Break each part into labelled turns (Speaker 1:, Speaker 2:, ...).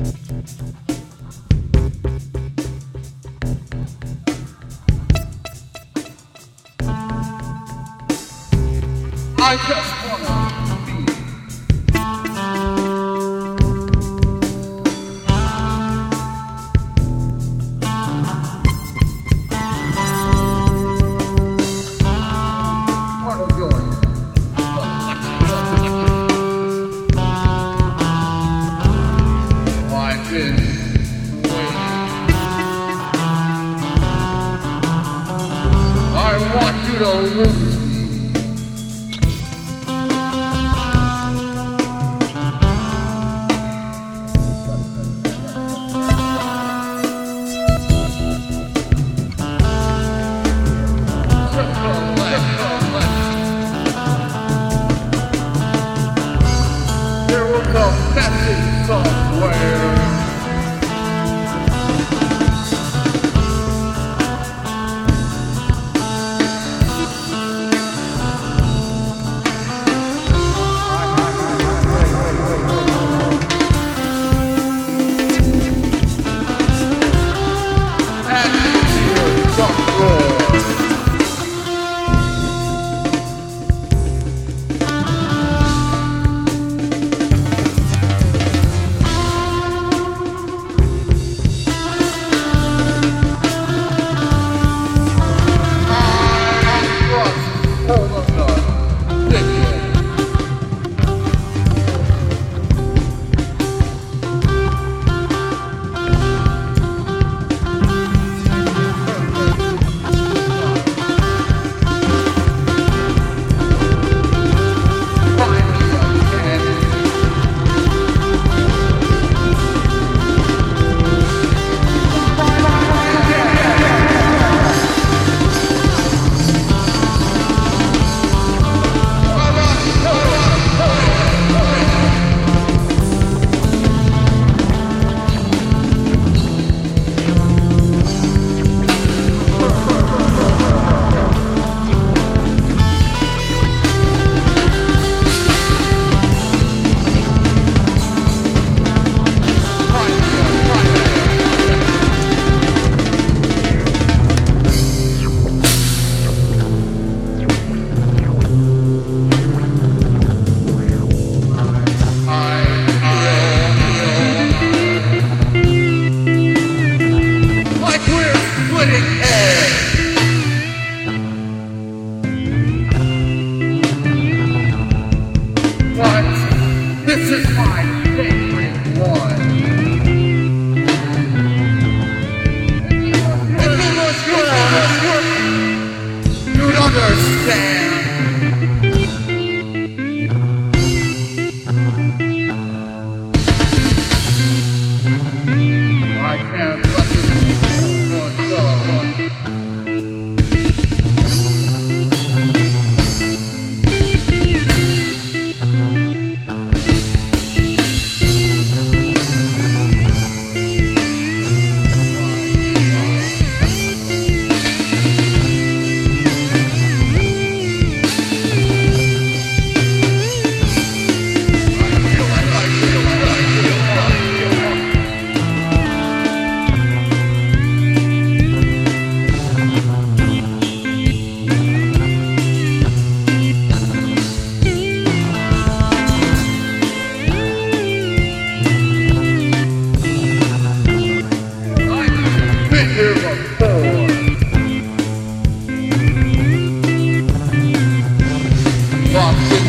Speaker 1: I just first time.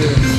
Speaker 1: Walked